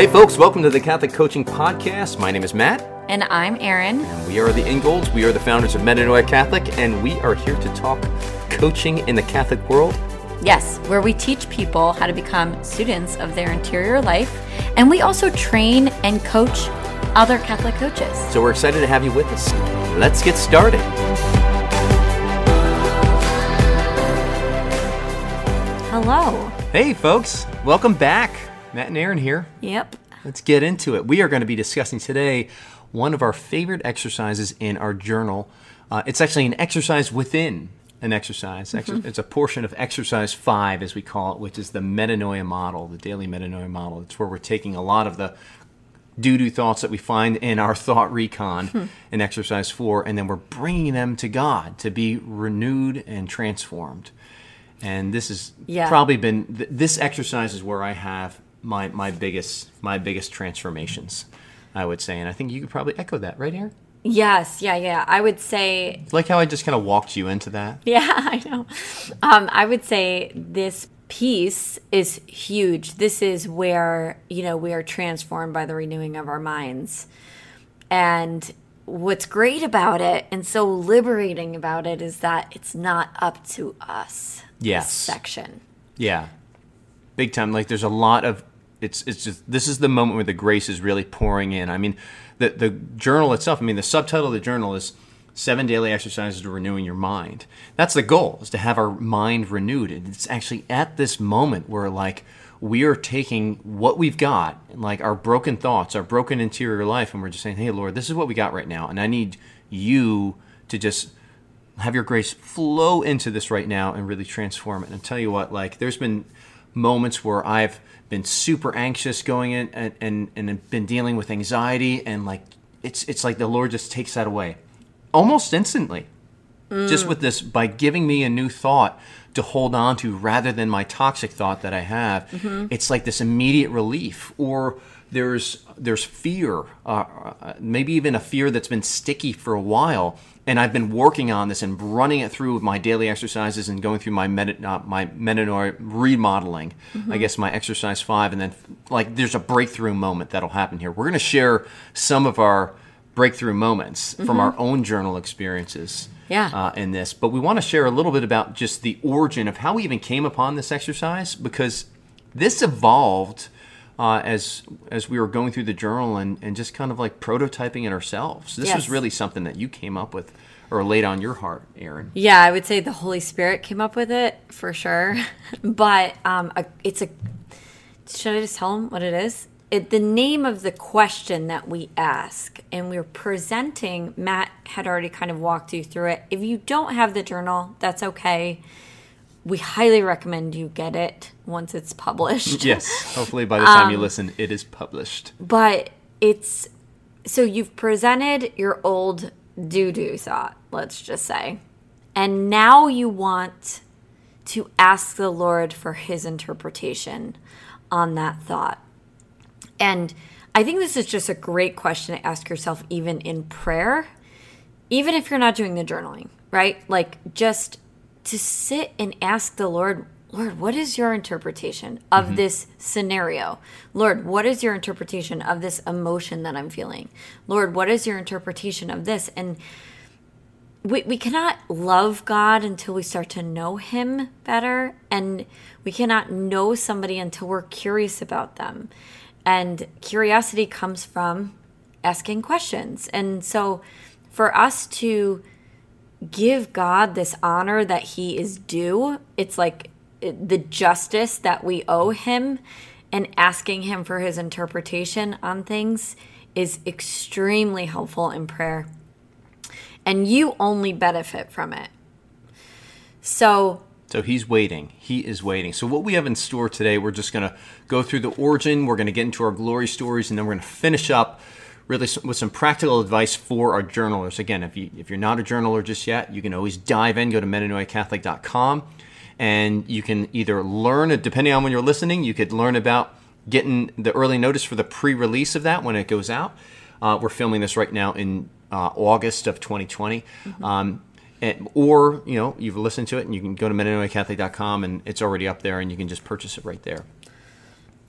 Hey, folks, welcome to the Catholic Coaching Podcast. My name is Matt. And I'm Erin. We are the Ingolds. We are the founders of Metanoia Catholic, and we are here to talk coaching in the Catholic world. Yes, where we teach people how to become students of their interior life, and we also train and coach other Catholic coaches. So we're excited to have you with us. Let's get started. Hello. Hey, folks, welcome back. Matt and Erin here. Yep. Let's get into it. We are going to be discussing today one of our favorite exercises in our journal. Uh, it's actually an exercise within an exercise. Mm-hmm. It's a portion of exercise five, as we call it, which is the metanoia model, the daily metanoia model. It's where we're taking a lot of the doo doo thoughts that we find in our thought recon hmm. in exercise four, and then we're bringing them to God to be renewed and transformed. And this has yeah. probably been this exercise is where I have my my biggest my biggest transformations, I would say, and I think you could probably echo that, right, Erin? Yes, yeah, yeah. I would say like how I just kind of walked you into that. Yeah, I know. Um, I would say this piece is huge. This is where you know we are transformed by the renewing of our minds, and what's great about it and so liberating about it is that it's not up to us. Yes. Section. Yeah. Big time. Like there's a lot of it's it's just this is the moment where the grace is really pouring in. I mean, the the journal itself. I mean, the subtitle of the journal is seven daily exercises to renewing your mind. That's the goal is to have our mind renewed. And it's actually at this moment where like we are taking what we've got, like our broken thoughts, our broken interior life, and we're just saying, "Hey, Lord, this is what we got right now, and I need you to just." have your grace flow into this right now and really transform it. And I'll tell you what, like there's been moments where I've been super anxious going in and, and, and been dealing with anxiety and like it's it's like the Lord just takes that away almost instantly. Mm. Just with this by giving me a new thought to hold on to rather than my toxic thought that I have. Mm-hmm. It's like this immediate relief or there's there's fear, uh, uh maybe even a fear that's been sticky for a while, and I've been working on this and running it through with my daily exercises and going through my med- uh, my metanoia remodeling. Mm-hmm. I guess my exercise five, and then like there's a breakthrough moment that'll happen here. We're going to share some of our breakthrough moments mm-hmm. from our own journal experiences. Yeah. Uh, in this, but we want to share a little bit about just the origin of how we even came upon this exercise because this evolved uh, as as we were going through the journal and, and just kind of like prototyping it ourselves. This yes. was really something that you came up with or laid on your heart, Erin. Yeah, I would say the Holy Spirit came up with it for sure. but um, a, it's a. Should I just tell them what it is? It, the name of the question that we ask, and we're presenting. Matt had already kind of walked you through it. If you don't have the journal, that's okay we highly recommend you get it once it's published. Yes, hopefully by the time um, you listen, it is published. But it's so you've presented your old doo doo thought, let's just say, and now you want to ask the Lord for his interpretation on that thought. And I think this is just a great question to ask yourself, even in prayer, even if you're not doing the journaling, right? Like, just to sit and ask the Lord, Lord, what is your interpretation of mm-hmm. this scenario? Lord, what is your interpretation of this emotion that I'm feeling? Lord, what is your interpretation of this? And we, we cannot love God until we start to know Him better. And we cannot know somebody until we're curious about them. And curiosity comes from asking questions. And so for us to give God this honor that he is due. It's like the justice that we owe him and asking him for his interpretation on things is extremely helpful in prayer. And you only benefit from it. So, so he's waiting. He is waiting. So what we have in store today, we're just going to go through the origin, we're going to get into our glory stories and then we're going to finish up really with some practical advice for our journalers. Again, if, you, if you're not a journaler just yet, you can always dive in, go to metanoiacatholic.com, and you can either learn, depending on when you're listening, you could learn about getting the early notice for the pre-release of that when it goes out. Uh, we're filming this right now in uh, August of 2020. Mm-hmm. Um, and, or, you know, you've listened to it and you can go to metanoiacatholic.com and it's already up there and you can just purchase it right there.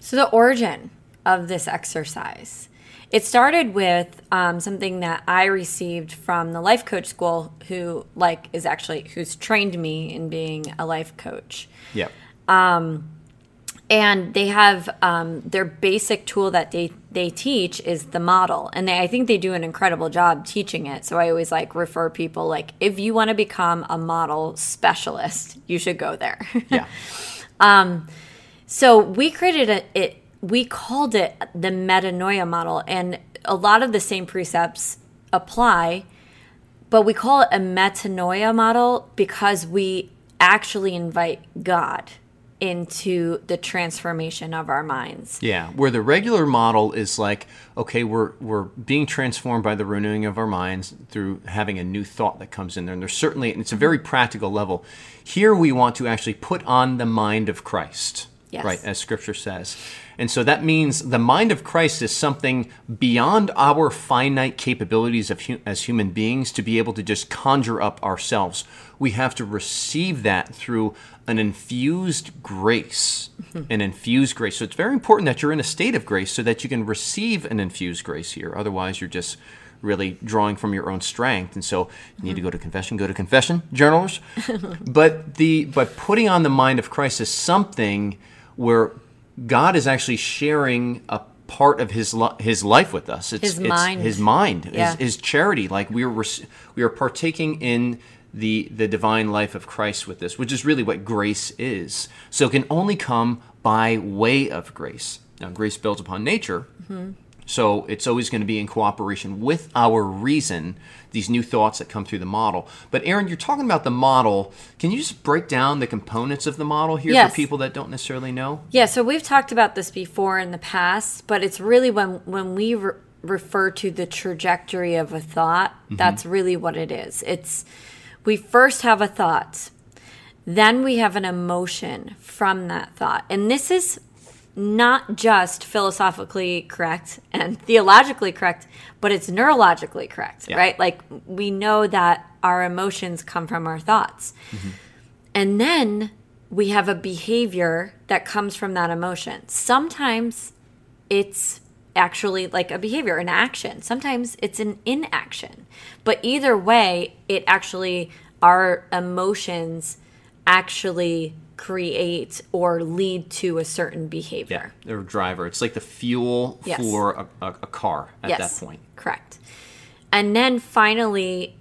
So the origin of this exercise. It started with um, something that I received from the life coach school, who like is actually who's trained me in being a life coach Yeah. and they have um, their basic tool that they they teach is the model and they, i think they do an incredible job teaching it so i always like refer people like if you want to become a model specialist you should go there Yeah. so we created a, it we called it the metanoia model and a lot of the same precepts apply but we call it a metanoia model because we actually invite god into the transformation of our minds Yeah, where the regular model is like, okay, we're we're being transformed by the renewing of our minds through having a new thought that comes in there. And there's certainly, and it's a very practical level. Here we want to actually put on the mind of Christ, Yes. right, as Scripture says. And so that means the mind of Christ is something beyond our finite capabilities of hu- as human beings to be able to just conjure up ourselves. We have to receive that through an infused grace, mm-hmm. an infused grace. So it's very important that you're in a state of grace so that you can receive an infused grace here. Otherwise, you're just really drawing from your own strength. And so you need to mm-hmm. go to confession, go to confession, journalers. but the but putting on the mind of Christ is something where God is actually sharing a part of his li- his life with us. It's, His it's mind. his mind, Yeah. his, his charity. Like we are rec- we are partaking in the the divine life of Christ with this, which is really what grace is. So it can only come by way of grace. Now, grace builds upon nature. Mm-hmm. So it's always going to be in cooperation with our reason, these new thoughts that come through the model. But Erin, you're talking about the model. Can you just break down the components of the model here Yes. for people that don't necessarily know? Yeah, so we've talked about this before in the past, but it's really when when we re- refer to the trajectory of a thought, mm-hmm. that's really what it is. It's we first have a thought, then we have an emotion from that thought. And this is not just philosophically correct and theologically correct, but it's neurologically correct, Yeah. right? Like we know that our emotions come from our thoughts. Mm-hmm. And then we have a behavior that comes from that emotion. Sometimes it's actually like a behavior, an action. Sometimes it's an inaction. But either way, it actually, our emotions actually create or lead to a certain behavior. Yeah, or driver. It's like the fuel Yes. for a, a, a car at yes, that point. Correct. And then finally,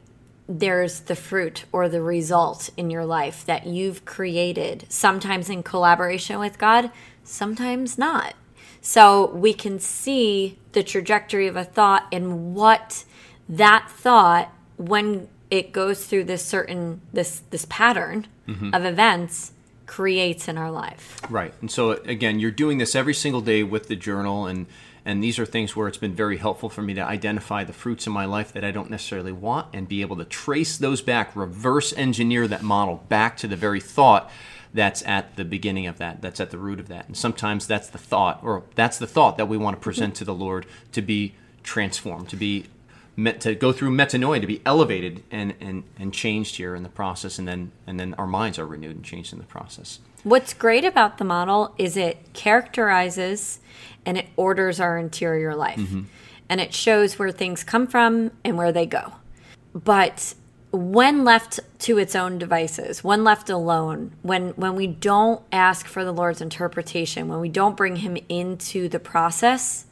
there's the fruit or the result in your life that you've created, sometimes in collaboration with God, sometimes not. So we can see the trajectory of a thought and what that thought, when it goes through this certain this this pattern mm-hmm. of events, creates in our life. Right. And so again, you're doing this every single day with the journal and and these are things where it's been very helpful for me to identify the fruits in my life that I don't necessarily want and be able to trace those back, reverse engineer that model back to the very thought that's at the beginning of that, that's at the root of that. And sometimes that's the thought or that's the thought that we want to present to the Lord to be transformed, to be met to go through metanoia to be elevated and, and, and changed here in the process and then and then our minds are renewed and changed in the process. What's great about the model is it characterizes and it orders our interior life. Mm-hmm. And it shows where things come from and where they go. But when left to its own devices, when left alone, when when we don't ask for the Lord's interpretation, when we don't bring him into the process,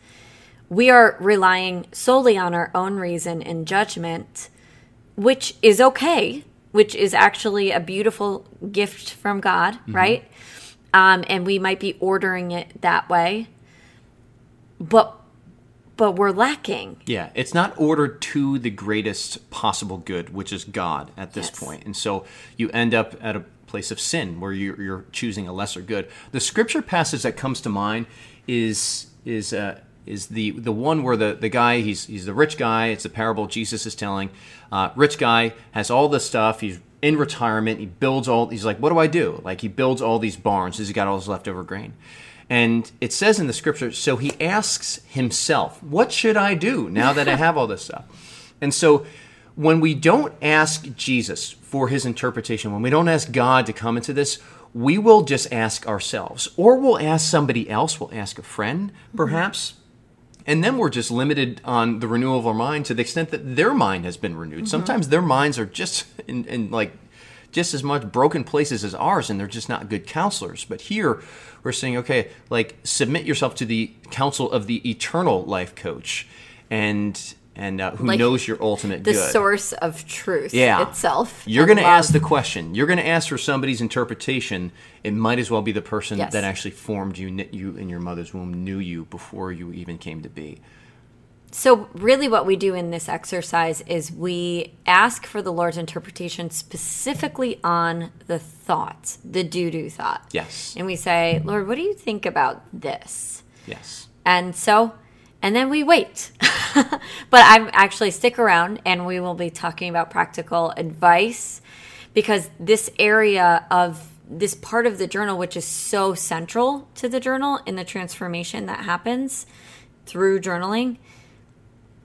we are relying solely on our own reason and judgment, which is okay, which is actually a beautiful gift from God, right? Um, and we might be ordering it that way, but but we're lacking. Yeah, it's not ordered to the greatest possible good, which is God at this Yes. point. And so you end up at a place of sin where you're, you're choosing a lesser good. The scripture passage that comes to mind is is uh, is the the one where the, the guy he's he's the rich guy. It's a parable Jesus is telling. Uh, rich guy has all this stuff. He's in retirement. He builds all. He's like, what do I do? Like he builds all these barns. He's got all his leftover grain. And it says in the scripture, so he asks himself, What should I do now that I have all this stuff? And so when we don't ask Jesus for his interpretation, when we don't ask God to come into this, we will just ask ourselves, or we'll ask somebody else, we'll ask a friend, perhaps. And then we're just limited on the renewal of our mind to the extent that their mind has been renewed. Mm-hmm. Sometimes their minds are just in, in like just as much broken places as ours, and they're just not good counselors. But here we're saying, okay, like submit yourself to the counsel of the eternal life coach, and and uh, who Like knows your ultimate The good. source of truth yeah. itself. You're going to ask the question. You're going to ask for somebody's interpretation. It might as well be the person Yes. that actually formed you, knit you in your mother's womb, knew you before you even came to be. So, really, what we do in this exercise is we ask for the Lord's interpretation specifically on the thought, the do do thought. Yes. And we say, Lord, what do you think about this? Yes. And so, and then we wait. but I'm actually stick around and we will be talking about practical advice because this area of this part of the journal, which is so central to the journal in the transformation that happens through journaling,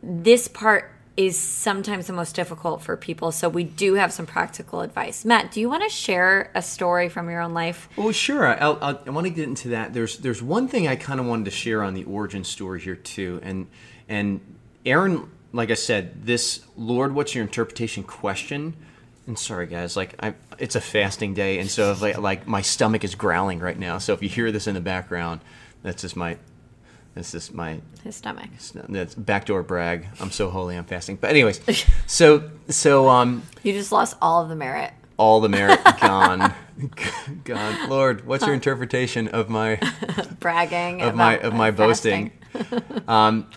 this part is sometimes the most difficult for people. So we do have some practical advice. Matt, do you want to share a story from your own life? Well, sure. I'll, I'll, I want to get into that. There's there's one thing I kind of wanted to share on the origin story here too, and and Erin, like I said, this Lord, what's your interpretation question? And sorry guys, like I, it's a fasting day, and so like, like my stomach is growling right now. So if you hear this in the background, that's just my that's just my His stomach. that's backdoor brag. I'm so holy, I'm fasting. But anyways, so so um You just lost all of the merit. all the merit gone. gone. Lord, what's your interpretation of my bragging of my of my fasting. boasting? um,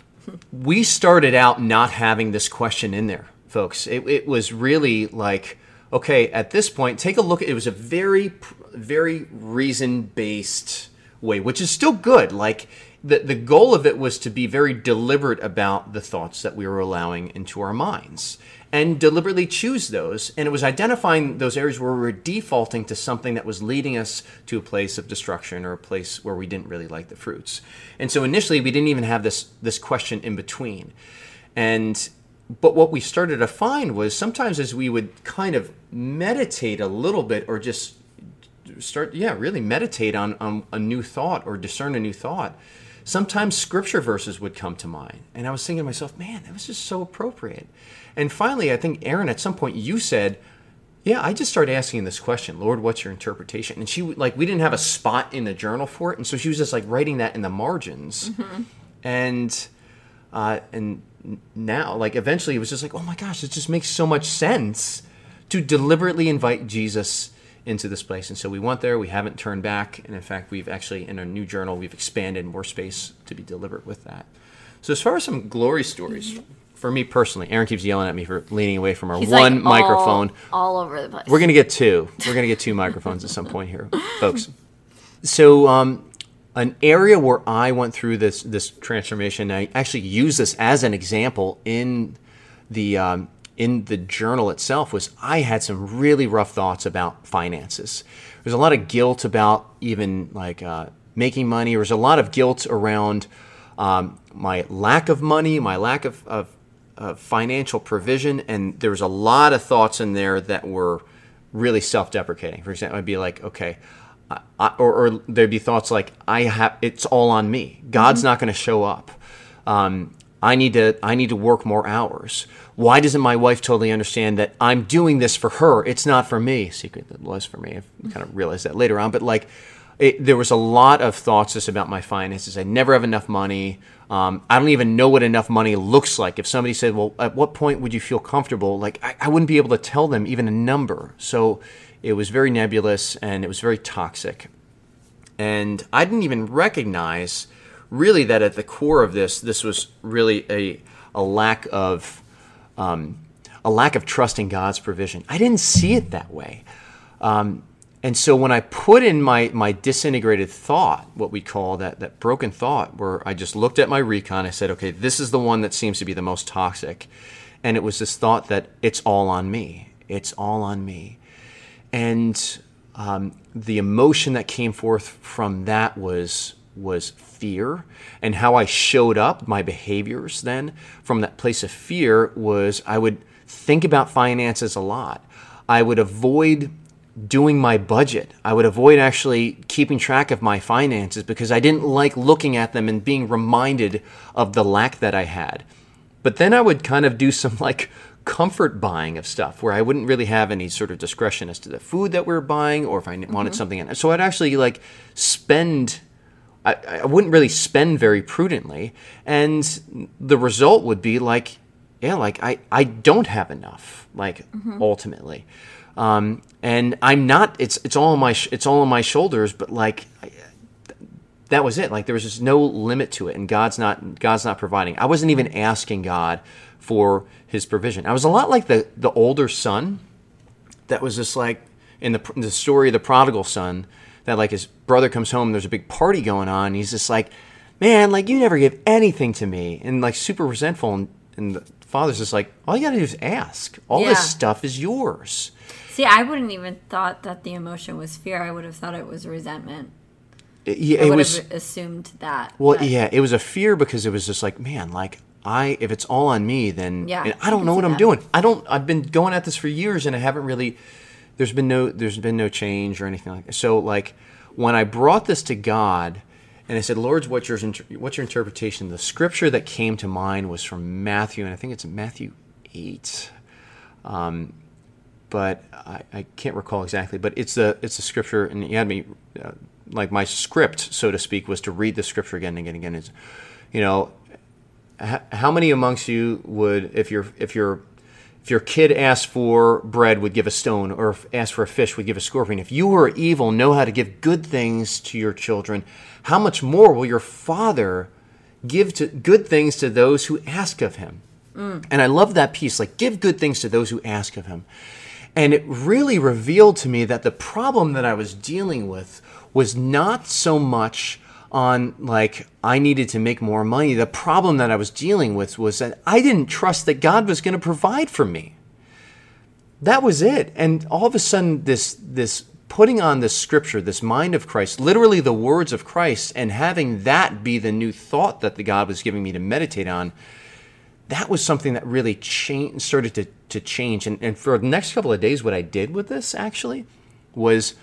we started out not having this question in there, folks. It, it was really like, okay, at this point, take a look. It was a very, very reason based way, which is still good. Like the the goal of it was to be very deliberate about the thoughts that we were allowing into our minds and deliberately choose those. And it was identifying those areas where we were defaulting to something that was leading us to a place of destruction or a place where we didn't really like the fruits. And so initially, we didn't even have this this question in between. And but what we started to find was sometimes as we would kind of meditate a little bit or just start yeah really meditate on, on a new thought or discern a new thought sometimes scripture verses would come to mind. And i was thinking to myself man that was just so appropriate. And finally i think erin at some point you said yeah i just started asking this question lord what's your interpretation? And she like we didn't have a spot in the journal for it. And so she was just like writing that in the margins. And uh, and now like eventually it was just like oh my gosh it just makes so much sense to deliberately invite jesus into this place and so we went there we haven't turned back and in fact we've actually in our new journal we've expanded more space to be deliberate with that so as far as some glory stories for me personally erin keeps yelling at me for leaning away from our He's one like all- microphone all, over the place. we're gonna get two. We're gonna get two microphones at some point here, folks. So, um, an area where I went through this this transformation, I actually use this as an example in the um, in the journal itself. Was I had some really rough thoughts about finances. There's a lot of guilt about even like uh, making money. There was a lot of guilt around um, my lack of money, my lack of, of uh, financial provision, and there was a lot of thoughts in there that were really self-deprecating. For example, I'd be like, okay, I, or, or there'd be thoughts like, I have, it's all on me. God's not going to show up. Um, I need to, I need to work more hours. Why doesn't my wife totally understand that I'm doing this for her? It's not for me. Secret that was for me. I kind of realized that later on, but like, it, there was a lot of thoughts just about my finances. I never have enough money. Um, I don't even know what enough money looks like. If somebody said, "Well, at what point would you feel comfortable?" Like I, I wouldn't be able to tell them even a number. So it was very nebulous and it was very toxic. And I didn't even recognize really that at the core of this, this was really a a lack of um, a lack of trust in God's provision. I didn't see it that way. Um, and so when I put in my, my disintegrated thought, what we call that, that broken thought, where I just looked at my recon, I said, okay, this is the one that seems to be the most toxic. And it was this thought that it's all on me. It's all on me. And um, the emotion that came forth from that was was fear and how i showed up my behaviors then from that place of fear was i would think about finances a lot i would avoid doing my budget. I would avoid actually keeping track of my finances because I didn't like looking at them and being reminded of the lack that I had. But then I would kind of do some like comfort buying of stuff where I wouldn't really have any sort of discretion as to the food that we are buying or if I wanted mm-hmm. something. So I'd actually like spend. I, I wouldn't really spend very prudently, and the result would be like, yeah, like I I don't have enough. Like ultimately, um, and I'm not. It's it's all on my sh- it's all on my shoulders. But like. I, that was it. Like there was just no limit to it, and God's not God's not providing. I wasn't even asking God for His provision. I was a lot like the the older son, that was just like in the in the story of the prodigal son, that like his brother comes home, there's a big party going on, and he's just like, man, like you never give anything to me, and like super resentful, and, and the father's just like, all you gotta do is ask. All Yeah. this stuff is yours. See, I wouldn't even thought that the emotion was fear. I would have thought it was resentment. It, yeah, I it was. have assumed that. Well, but- yeah, it was a fear because it was just like, man, like I, if it's all on me, then Yeah, I don't know what I'm that. doing. I don't. I've been going at this for years, and I haven't really. There's been no. There's been no change or anything like that. So, like, when I brought this to God, and I said, "Lord, what's your inter- what's your interpretation?" The scripture that came to mind was from Matthew, and I think it's Matthew eight. Um, but I, I can't recall exactly. But it's a it's a scripture, and he had me uh, like my script, so to speak, was to read the scripture again and again and again. Is you know, h- how many amongst you would if your if your if your kid asked for bread would give a stone or if asked for a fish would give a scorpion. If you who are evil know how to give good things to your children how much more will your father give to good things to those who ask of him? Mm. And I love that piece like give good things to those who ask of him. And it really revealed to me that the problem that I was dealing with was not so much on like I needed to make more money. The problem that I was dealing with was that I didn't trust that God was going to provide for me. That was it. And all of a sudden this this putting on this scripture, this mind of Christ, literally the words of Christ and having that be the new thought that the God was giving me to meditate on that was something that really changed, started to, to change. And, and for the next couple of days, what I did with this actually was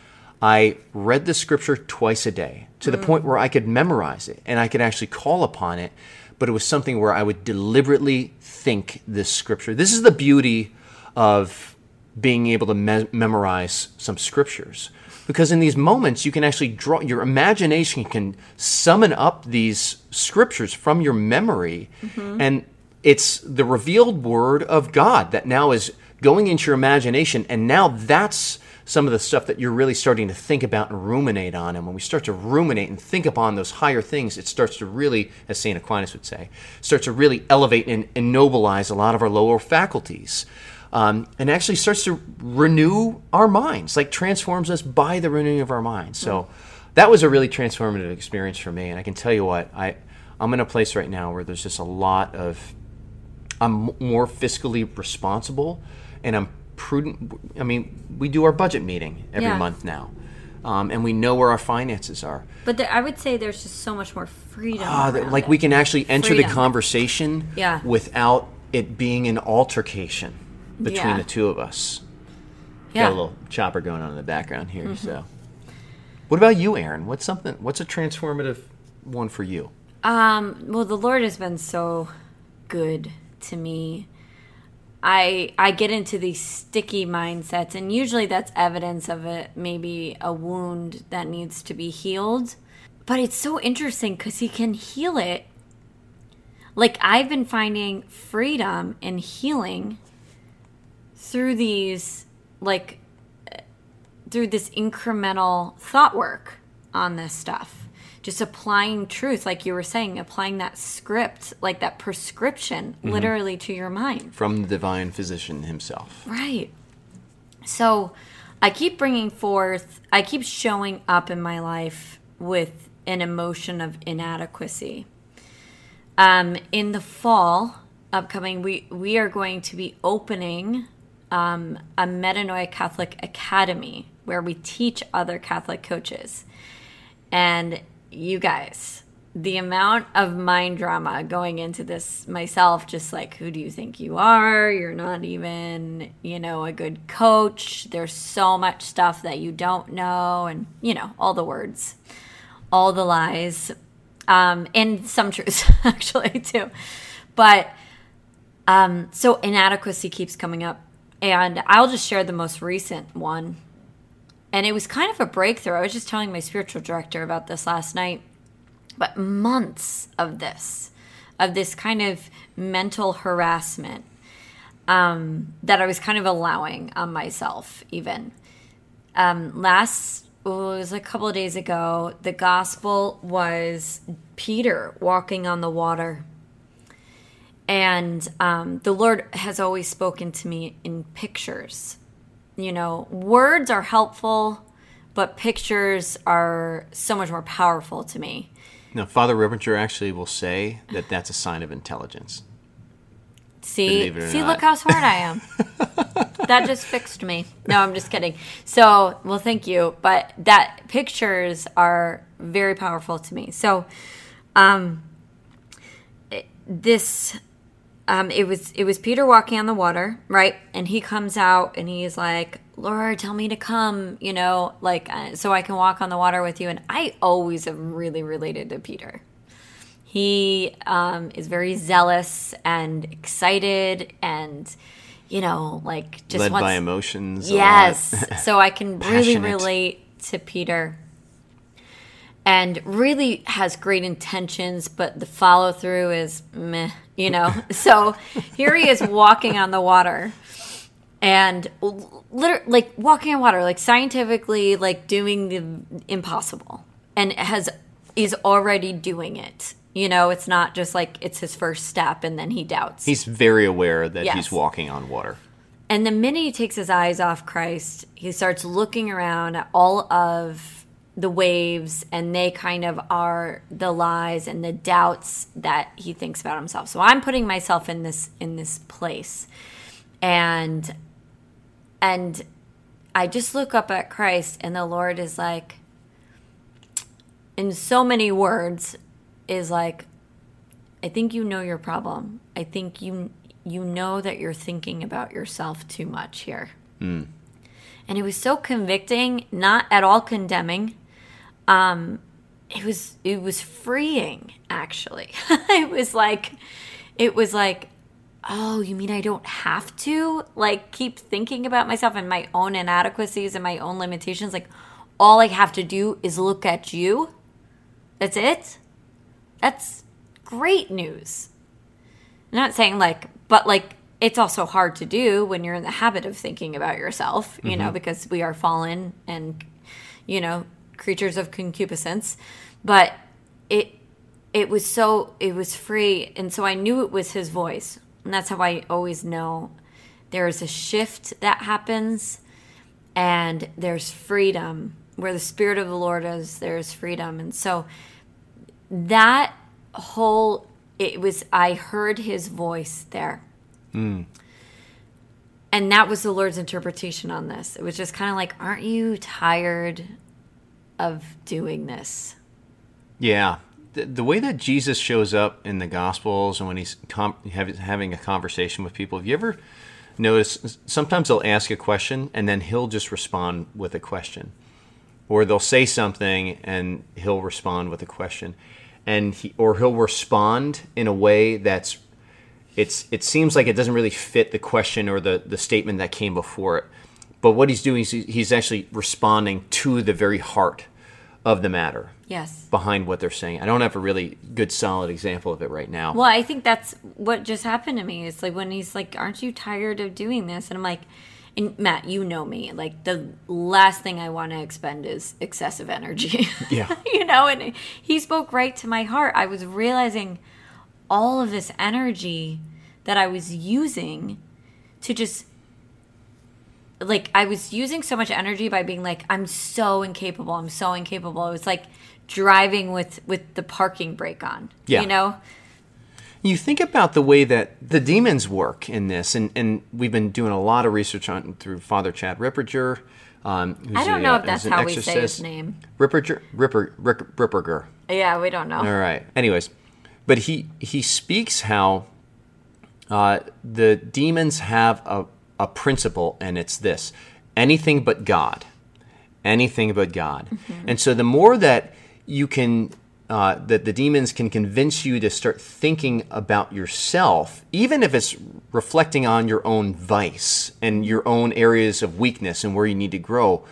I read the scripture twice a day to the mm. point where I could memorize it and I could actually call upon it. But it was something where I would deliberately think this scripture. This is the beauty of being able to me- memorize some scriptures. Because in these moments, you can actually draw, your imagination can summon up these scriptures from your memory. Mm-hmm. And it's the revealed word of God that now is going into your imagination. And now that's some of the stuff that you're really starting to think about and ruminate on. And when we start to ruminate and think upon those higher things, it starts to really, as St. Aquinas would say, starts to really elevate and ennobilize a lot of our lower faculties. Um, and actually starts to renew our minds, like transforms us by the renewing of our minds. So that was a really transformative experience for me. And I can tell you what, I, I'm in a place right now where there's just a lot of I'm more fiscally responsible and I'm prudent. I mean, we do our budget meeting every Yeah. month now, um, and we know where our finances are. But there, I would say there's just so much more freedom. Around like it. we can actually enter Freedom. the conversation Yeah. without it being an altercation between Yeah. the two of us. yeah. Got a little chopper going on in the background here. So, what about you, Erin? What's something? What's a transformative one for you? Um, well, the Lord has been so good to me. I I get into these sticky mindsets, and usually that's evidence of it, maybe a wound that needs to be healed. But it's so interesting because He can heal it. Like I've been finding freedom and healing through these, like, through this incremental thought work on this stuff just applying truth like you were saying applying that script like that prescription literally to your mind. From the divine physician himself. right. So i keep bringing forth i keep showing up in my life with an emotion of inadequacy. Um, in the fall upcoming we we are going to be opening um, a metanoia catholic academy where we teach other catholic coaches. And you guys the amount of mind drama going into this myself, just like, who do you think you are? You're not even, you know, a good coach. There's so much stuff that you don't know, and, you know, all the words, all the lies, um, and some truths, actually, too. But um, so inadequacy keeps coming up. And I'll just share the most recent one. And it was kind of a breakthrough. I was just telling my spiritual director about this last night but months of this, of this kind of mental harassment um, that I was kind of allowing on myself, even. Um, last, well, it was a couple of days ago, the gospel was Peter walking on the water. And um, the Lord has always spoken to me in pictures. You know, words are helpful, but pictures are so much more powerful to me. Now, Father Ripperger actually will say that that's a sign of intelligence. See, see, not. look how smart I am. that just fixed me. No, I'm just kidding. So, well, thank you, but that pictures are very powerful to me. So, um, this, um, it was it was Peter walking on the water, right? And he comes out and he's like, Lord, tell me to come, you know, like uh, so I can walk on the water with you. And I always have really related to Peter. He um, is very zealous and excited and, you know, like just led wants, by emotions. Yes. so I can really relate to Peter and really has great intentions, but the follow through is meh, you know. so here he is walking on the water and literally like walking on water like scientifically like doing the impossible and has is already doing it you know it's not just like it's his first step and then he doubts he's very aware that yes. he's walking on water and the minute he takes his eyes off christ he starts looking around at all of the waves and they kind of are the lies and the doubts that he thinks about himself so i'm putting myself in this in this place and and I just look up at Christ, and the Lord is like, in so many words, is like, I think you know your problem. I think you you know that you're thinking about yourself too much here. Mm. And it was so convicting, not at all condemning. Um, it was it was freeing actually. it was like it was like oh, you mean I don't have to like keep thinking about myself and my own inadequacies and my own limitations? Like, all I have to do is look at you. That's it. That's great news. I'm not saying like, but like, it's also hard to do when you're in the habit of thinking about yourself, you mm-hmm. know, because we are fallen and, you know, creatures of concupiscence. But it, it was so, it was free. And so I knew it was his voice and that's how I always know there is a shift that happens and there's freedom. Where the Spirit of the Lord is, there's freedom. And so that whole, it was, I heard his voice there. Mm. And that was the Lord's interpretation on this. It was just kind of like, aren't you tired of doing this? Yeah the, the way that Jesus shows up in the Gospels and when he's com- having a conversation with people, have you ever noticed sometimes they'll ask a question and then he'll just respond with a question? Or they'll say something and he'll respond with a question. And he, or he'll respond in a way that's it's it seems like it doesn't really fit the question or the, the statement that came before it. But what he's doing is he's actually responding to the very heart of the matter. Yes. Behind what they're saying. I don't have a really good solid example of it right now. Well, I think that's what just happened to me. It's like when he's like, Aren't you tired of doing this? And I'm like, and Matt, you know me. Like the last thing I want to expend is excessive energy. Yeah. you know, and he spoke right to my heart. I was realizing all of this energy that I was using to just like I was using so much energy by being like I'm so incapable. I'm so incapable. It was like driving with with the parking brake on. Yeah. You know. You think about the way that the demons work in this, and, and we've been doing a lot of research on through Father Chad Ripperger. Um, I don't a, know uh, if that's how exorcist. we say his name. Ripperger, Ripper, Ripperger. Yeah, we don't know. All right. Anyways, but he he speaks how uh, the demons have a, a principle, and it's this: anything but God, anything but God. And so the more that you can. Uh, that the demons can convince you to start thinking about yourself, even if it's reflecting on your own vice and your own areas of weakness and where you need to grow.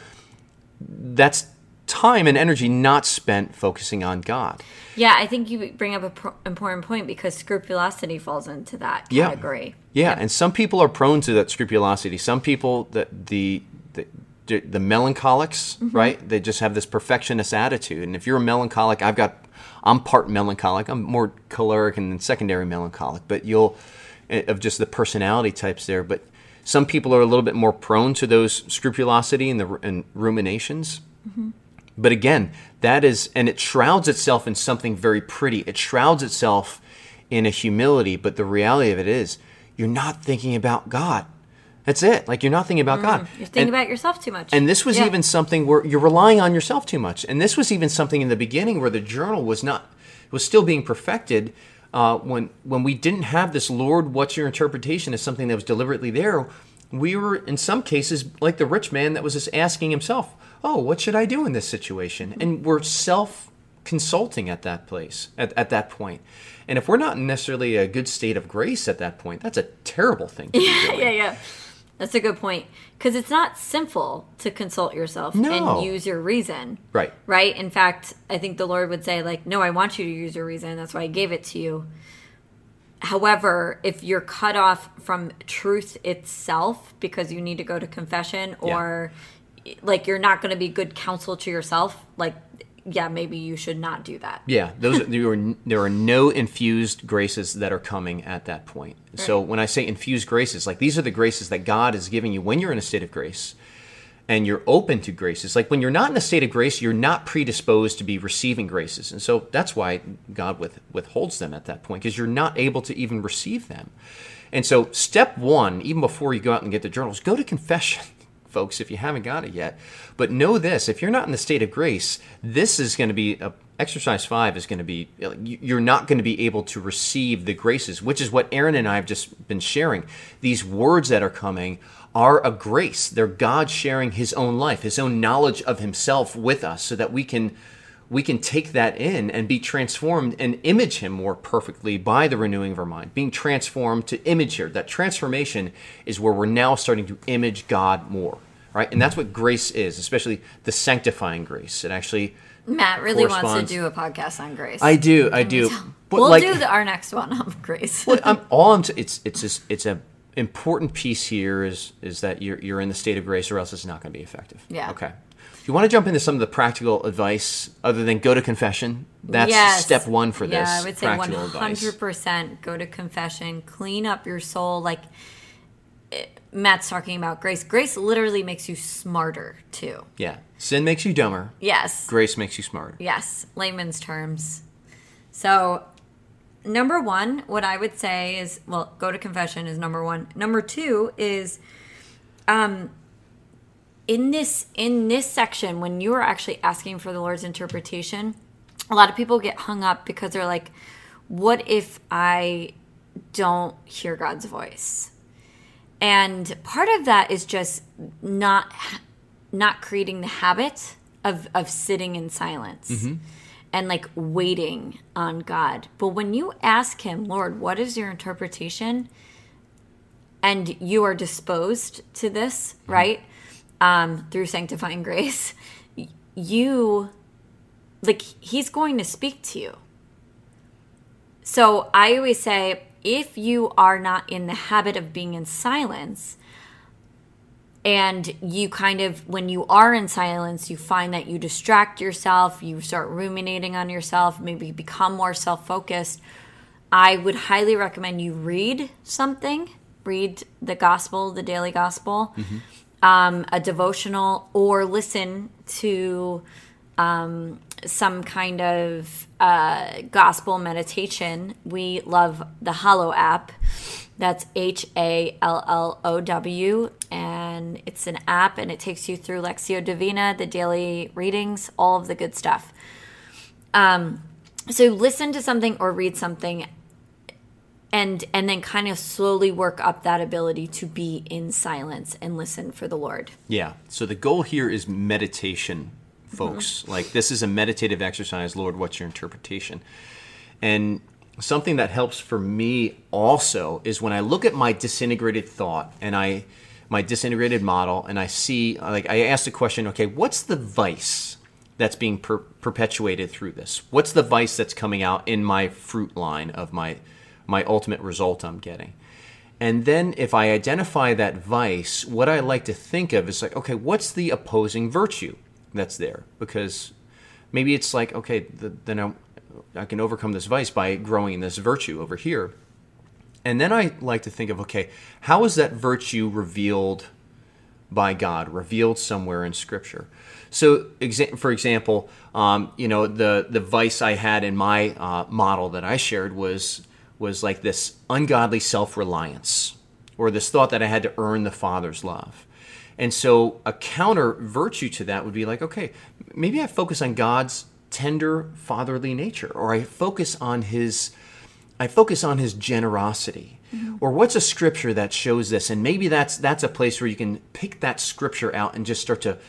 That's time and energy not spent focusing on God. Yeah, I think you bring up an pro- important point because scrupulosity falls into that Yeah. category. Yeah, and some people are prone to that scrupulosity. Some people, the the the, the melancholics, right? They just have this perfectionist attitude. And if you're a melancholic, I've got, I'm part melancholic. I'm more choleric and then secondary melancholic. But you'll, eh, of just the personality types there. But some people are a little bit more prone to those scrupulosity and the and ruminations. But again, that is, and it shrouds itself in something very pretty. It shrouds itself in a humility, but the reality of it is, you're not thinking about God. That's it. Like you're not thinking about God. You're thinking And- about yourself too much. and this was Yeah. even something where you're relying on yourself too much. And this was even something in the beginning where the journal was not was still being perfected. Uh, when when we didn't have this Lord, what's your interpretation as something that was deliberately there, we were in some cases like the rich man that was just asking himself, "Oh, what should I do in this situation?" And we're self consulting at that place at, at that point. And if we're not necessarily a good state of grace at that point, that's a terrible thing doing. yeah, yeah. That's a good point. Because it's not sinful to consult yourself No. and use your reason. Right. Right? In fact, I think the Lord would say, like, no, I want you to use your reason. That's why I gave it to you. However, if you're cut off from truth itself because you need to go to confession Yeah. Like you're not going to be good counsel to yourself, like, yeah, maybe you should not do that. Yeah, those there are there are no infused graces that are coming at that point. So when I say infused graces, like these are the graces that God is giving you when you're in a state of grace, and you're open to graces. Like when you're not in a state of grace, you're not predisposed to be receiving graces, and so that's why God with, withholds them at that point because you're not able to even receive them. And so step one, even before you go out and get the journals, go to confession folks, if you haven't got it yet. But know this: if you're not in the state of grace, this is going to be a, exercise five is going to be you're not going to be able to receive the graces, which is what Erin and I have just been sharing. These words that are coming are a grace. They're God sharing His own life, His own knowledge of Himself with us, so that we can we can take that in and be transformed and image him more perfectly by the renewing of our mind being transformed to image here. That transformation is where we're now starting to image god more right? And that's what grace is especially the sanctifying grace. It actually Matt really wants to do a podcast on grace. i do i do. but we'll like do the, our next one on grace. Well, I'm, all I'm t- it's it's just, it's a important piece here is is that you're you're in the state of grace or else it's not going to be effective. Yeah. okay you want to jump into some of the practical advice other than go to confession that's Yes. step one for this Yeah, I would say one practical advice. hundred percent go to confession, clean up your soul. Like eh, Matt's talking about grace. Grace literally makes you smarter too. Yeah. Sin makes you dumber. Yes, Grace makes you smarter. yes, layman's terms. So, number one, what I would say is, well, go to confession is number one. Number two is, um, in this in this section when you are actually asking for the Lord's interpretation, a lot of people get hung up because they're like, "What if I don't hear God's voice?" And part of that is just not not creating the habit of of sitting in silence mm-hmm. and like waiting on God. But when you ask him, "Lord, what is your interpretation?" and you are disposed to this, mm-hmm. right? Um, through sanctifying grace, you like he's going to speak to you. So I always say if you are not in the habit of being in silence, and you kind of when you are in silence you find that you distract yourself you start ruminating on yourself maybe become more self-focused i would highly recommend you read something read the gospel the daily gospel um, a devotional or listen to um, some kind of uh, gospel meditation. We love the Hallow app. That's H A L L O W, and it's an app and it takes you through Lectio Divina, the daily readings, all of the good stuff. Um, so listen to something or read something and and then kind of slowly work up that ability to be in silence and listen for the Lord. Yeah. So the goal here is meditation, folks. Mm-hmm. Like this is a meditative exercise. Lord, what's your interpretation? And something that helps for me also is when I look at my disintegrated thought and I my disintegrated model and I see like I ask the question, okay, what's the vice that's being per- perpetuated through this? What's the vice that's coming out in my fruit line of my my ultimate result I'm getting? And then if I identify that vice, what I like to think of is like, okay, what's the opposing virtue that's there? Because maybe it's like, okay, the, then I, I can overcome this vice by growing in this virtue over here. And then I like to think of, okay, how is that virtue revealed by God, revealed somewhere in Scripture? So, for example, um, you know, the the vice I had in my uh, model that I shared was was like this ungodly self reliance, or this thought that I had to earn the Father's love. And so, a counter virtue to that would be like, okay, maybe I focus on God's tender fatherly nature, or I focus on His I focus on his generosity. Mm-hmm. Or what's a scripture that shows this? And maybe that's that's a place where you can pick that scripture out and just start to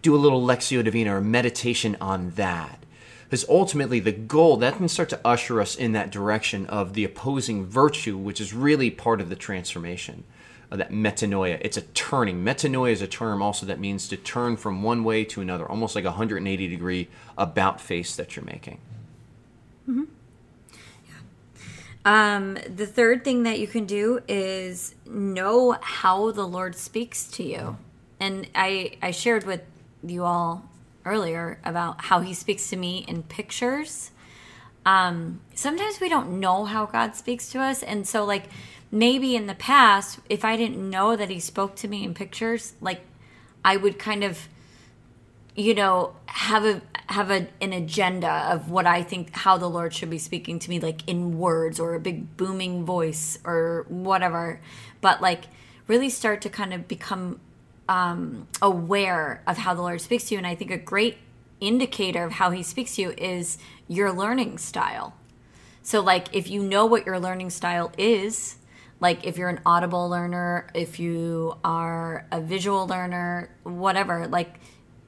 do a little lectio divina or meditation on that. Because ultimately the goal that can start to usher us in that direction of the opposing virtue, which is really part of the transformation of that metanoia. It's a turning. Metanoia is a term also that means to turn from one way to another, almost like a 180 degree about face that you're making. Mm-hmm. Um, the third thing that you can do is know how the Lord speaks to you. And I, I shared with you all earlier about how he speaks to me in pictures. Um, sometimes we don't know how God speaks to us. And so, like, maybe in the past, if I didn't know that he spoke to me in pictures, like, I would kind of you know have a have a, an agenda of what i think how the lord should be speaking to me like in words or a big booming voice or whatever but like really start to kind of become um, aware of how the lord speaks to you and i think a great indicator of how he speaks to you is your learning style so like if you know what your learning style is like if you're an audible learner if you are a visual learner whatever like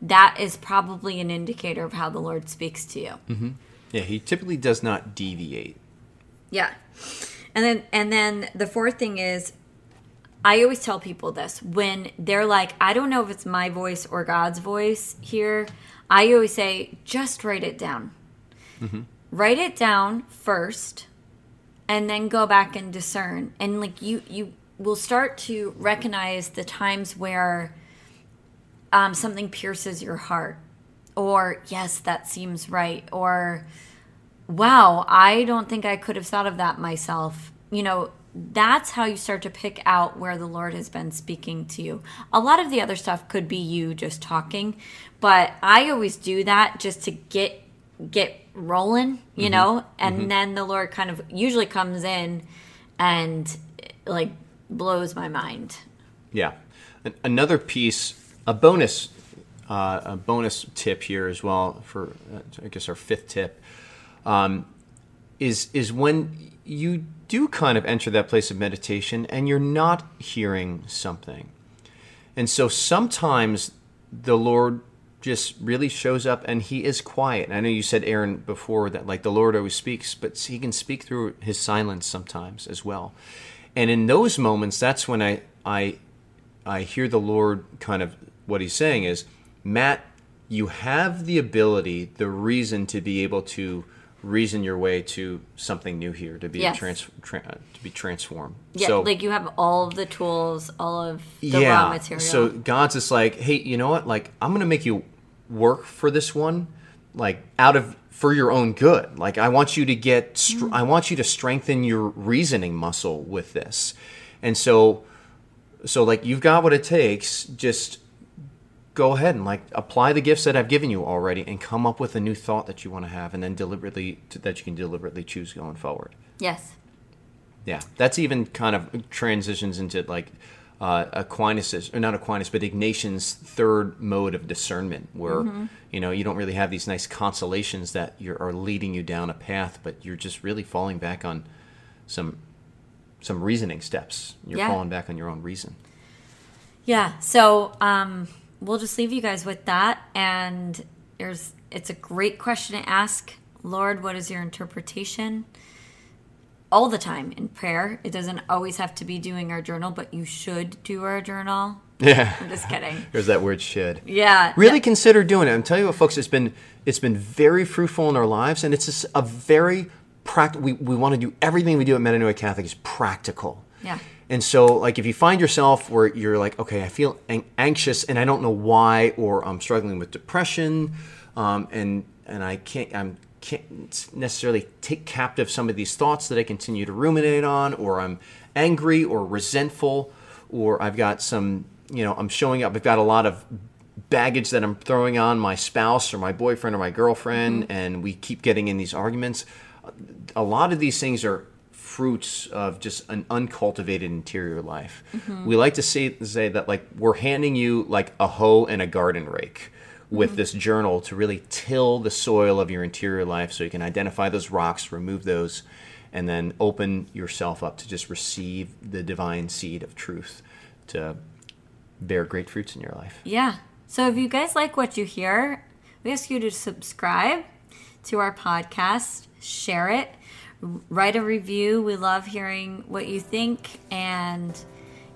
that is probably an indicator of how the Lord speaks to you. Mm-hmm. Yeah, he typically does not deviate. Yeah, and then and then the fourth thing is, I always tell people this when they're like, I don't know if it's my voice or God's voice here. I always say, just write it down. Mm-hmm. Write it down first, and then go back and discern. And like you, you will start to recognize the times where um, something pierces your heart, or yes, that seems right, or wow, I don't think I could have thought of that myself. You know, that's how you start to pick out where the Lord has been speaking to you. A lot of the other stuff could be you just talking, but I always do that just to get get rolling, you mm-hmm. know, and mm-hmm. then the Lord kind of usually comes in and like blows my mind. Yeah. Another piece a bonus uh, a bonus tip here as well for uh, I guess our fifth tip um, is is when you do kind of enter that place of meditation and you're not hearing something, and so sometimes the Lord just really shows up and he is quiet. I know you said Erin before that like the Lord always speaks, but he can speak through his silence sometimes as well. And in those moments, that's when I I I hear the Lord kind of what he's saying is, Matt, you have the ability, the reason to be able to reason your way to something new here, to be yes. trans, tra- to be transformed. Yeah, so, like you have all of the tools, all of the yeah, raw material. So God's just like, hey, you know what? Like I'm gonna make you work for this one, like out of for your own good. Like I want you to get, str- mm-hmm. I want you to strengthen your reasoning muscle with this, and so, so like you've got what it takes. Just go ahead and like apply the gifts that I've given you already and come up with a new thought that you want to have and then deliberately that you can deliberately choose going forward. Yes. Yeah, that's even kind of transitions into like uh, Aquinas, or not Aquinas, but Ignatian's third mode of discernment, where you know you don't really have these nice consolations that you're, are leading you down a path, but you're just really falling back on some some reasoning steps. You're Yeah. falling back on your own reason. Yeah. So um, we'll just leave you guys with that. And there's it's a great question to ask. Lord, what is your interpretation? All the time in prayer. It doesn't always have to be doing our journal, but you should do our journal. Yeah, I'm just kidding. there's that word "should." Yeah. really consider doing it. I'm telling you what, folks, it's been it's been very fruitful in our lives, and it's just a very practical. We, we want to do everything we do at Metanoia Catholic is practical. Yeah. And so, like, if you find yourself where you're like, okay, I feel an- anxious and I don't know why, or I'm struggling with depression, um, and and I can't, I'm can't necessarily take captive some of these thoughts that I continue to ruminate on, or I'm angry or resentful, or I've got some, you know, I'm showing up. I've got a lot of baggage that I'm throwing on my spouse or my boyfriend or my girlfriend, and we keep getting in these arguments. A lot of these things are fruits of just an uncultivated interior life. Mm-hmm. We like to say, say that like we're handing you like a hoe and a garden rake with mm-hmm. this journal to really till the soil of your interior life so you can identify those rocks, remove those, and then open yourself up to just receive the divine seed of truth to bear great fruits in your life. Yeah. So if you guys like what you hear, we ask you to subscribe to our podcast, share it, write a review. We love hearing what you think. And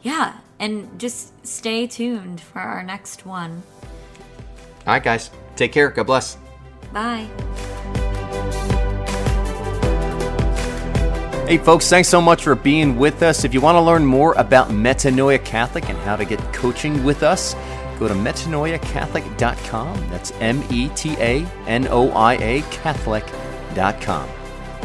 yeah, and just stay tuned for our next one. All right, guys. Take care. God bless. Bye. Hey, folks, thanks so much for being with us. If you want to learn more about Metanoia Catholic and how to get coaching with us, go to metanoiacatholic.com. That's M E T A N O I A Catholic.com.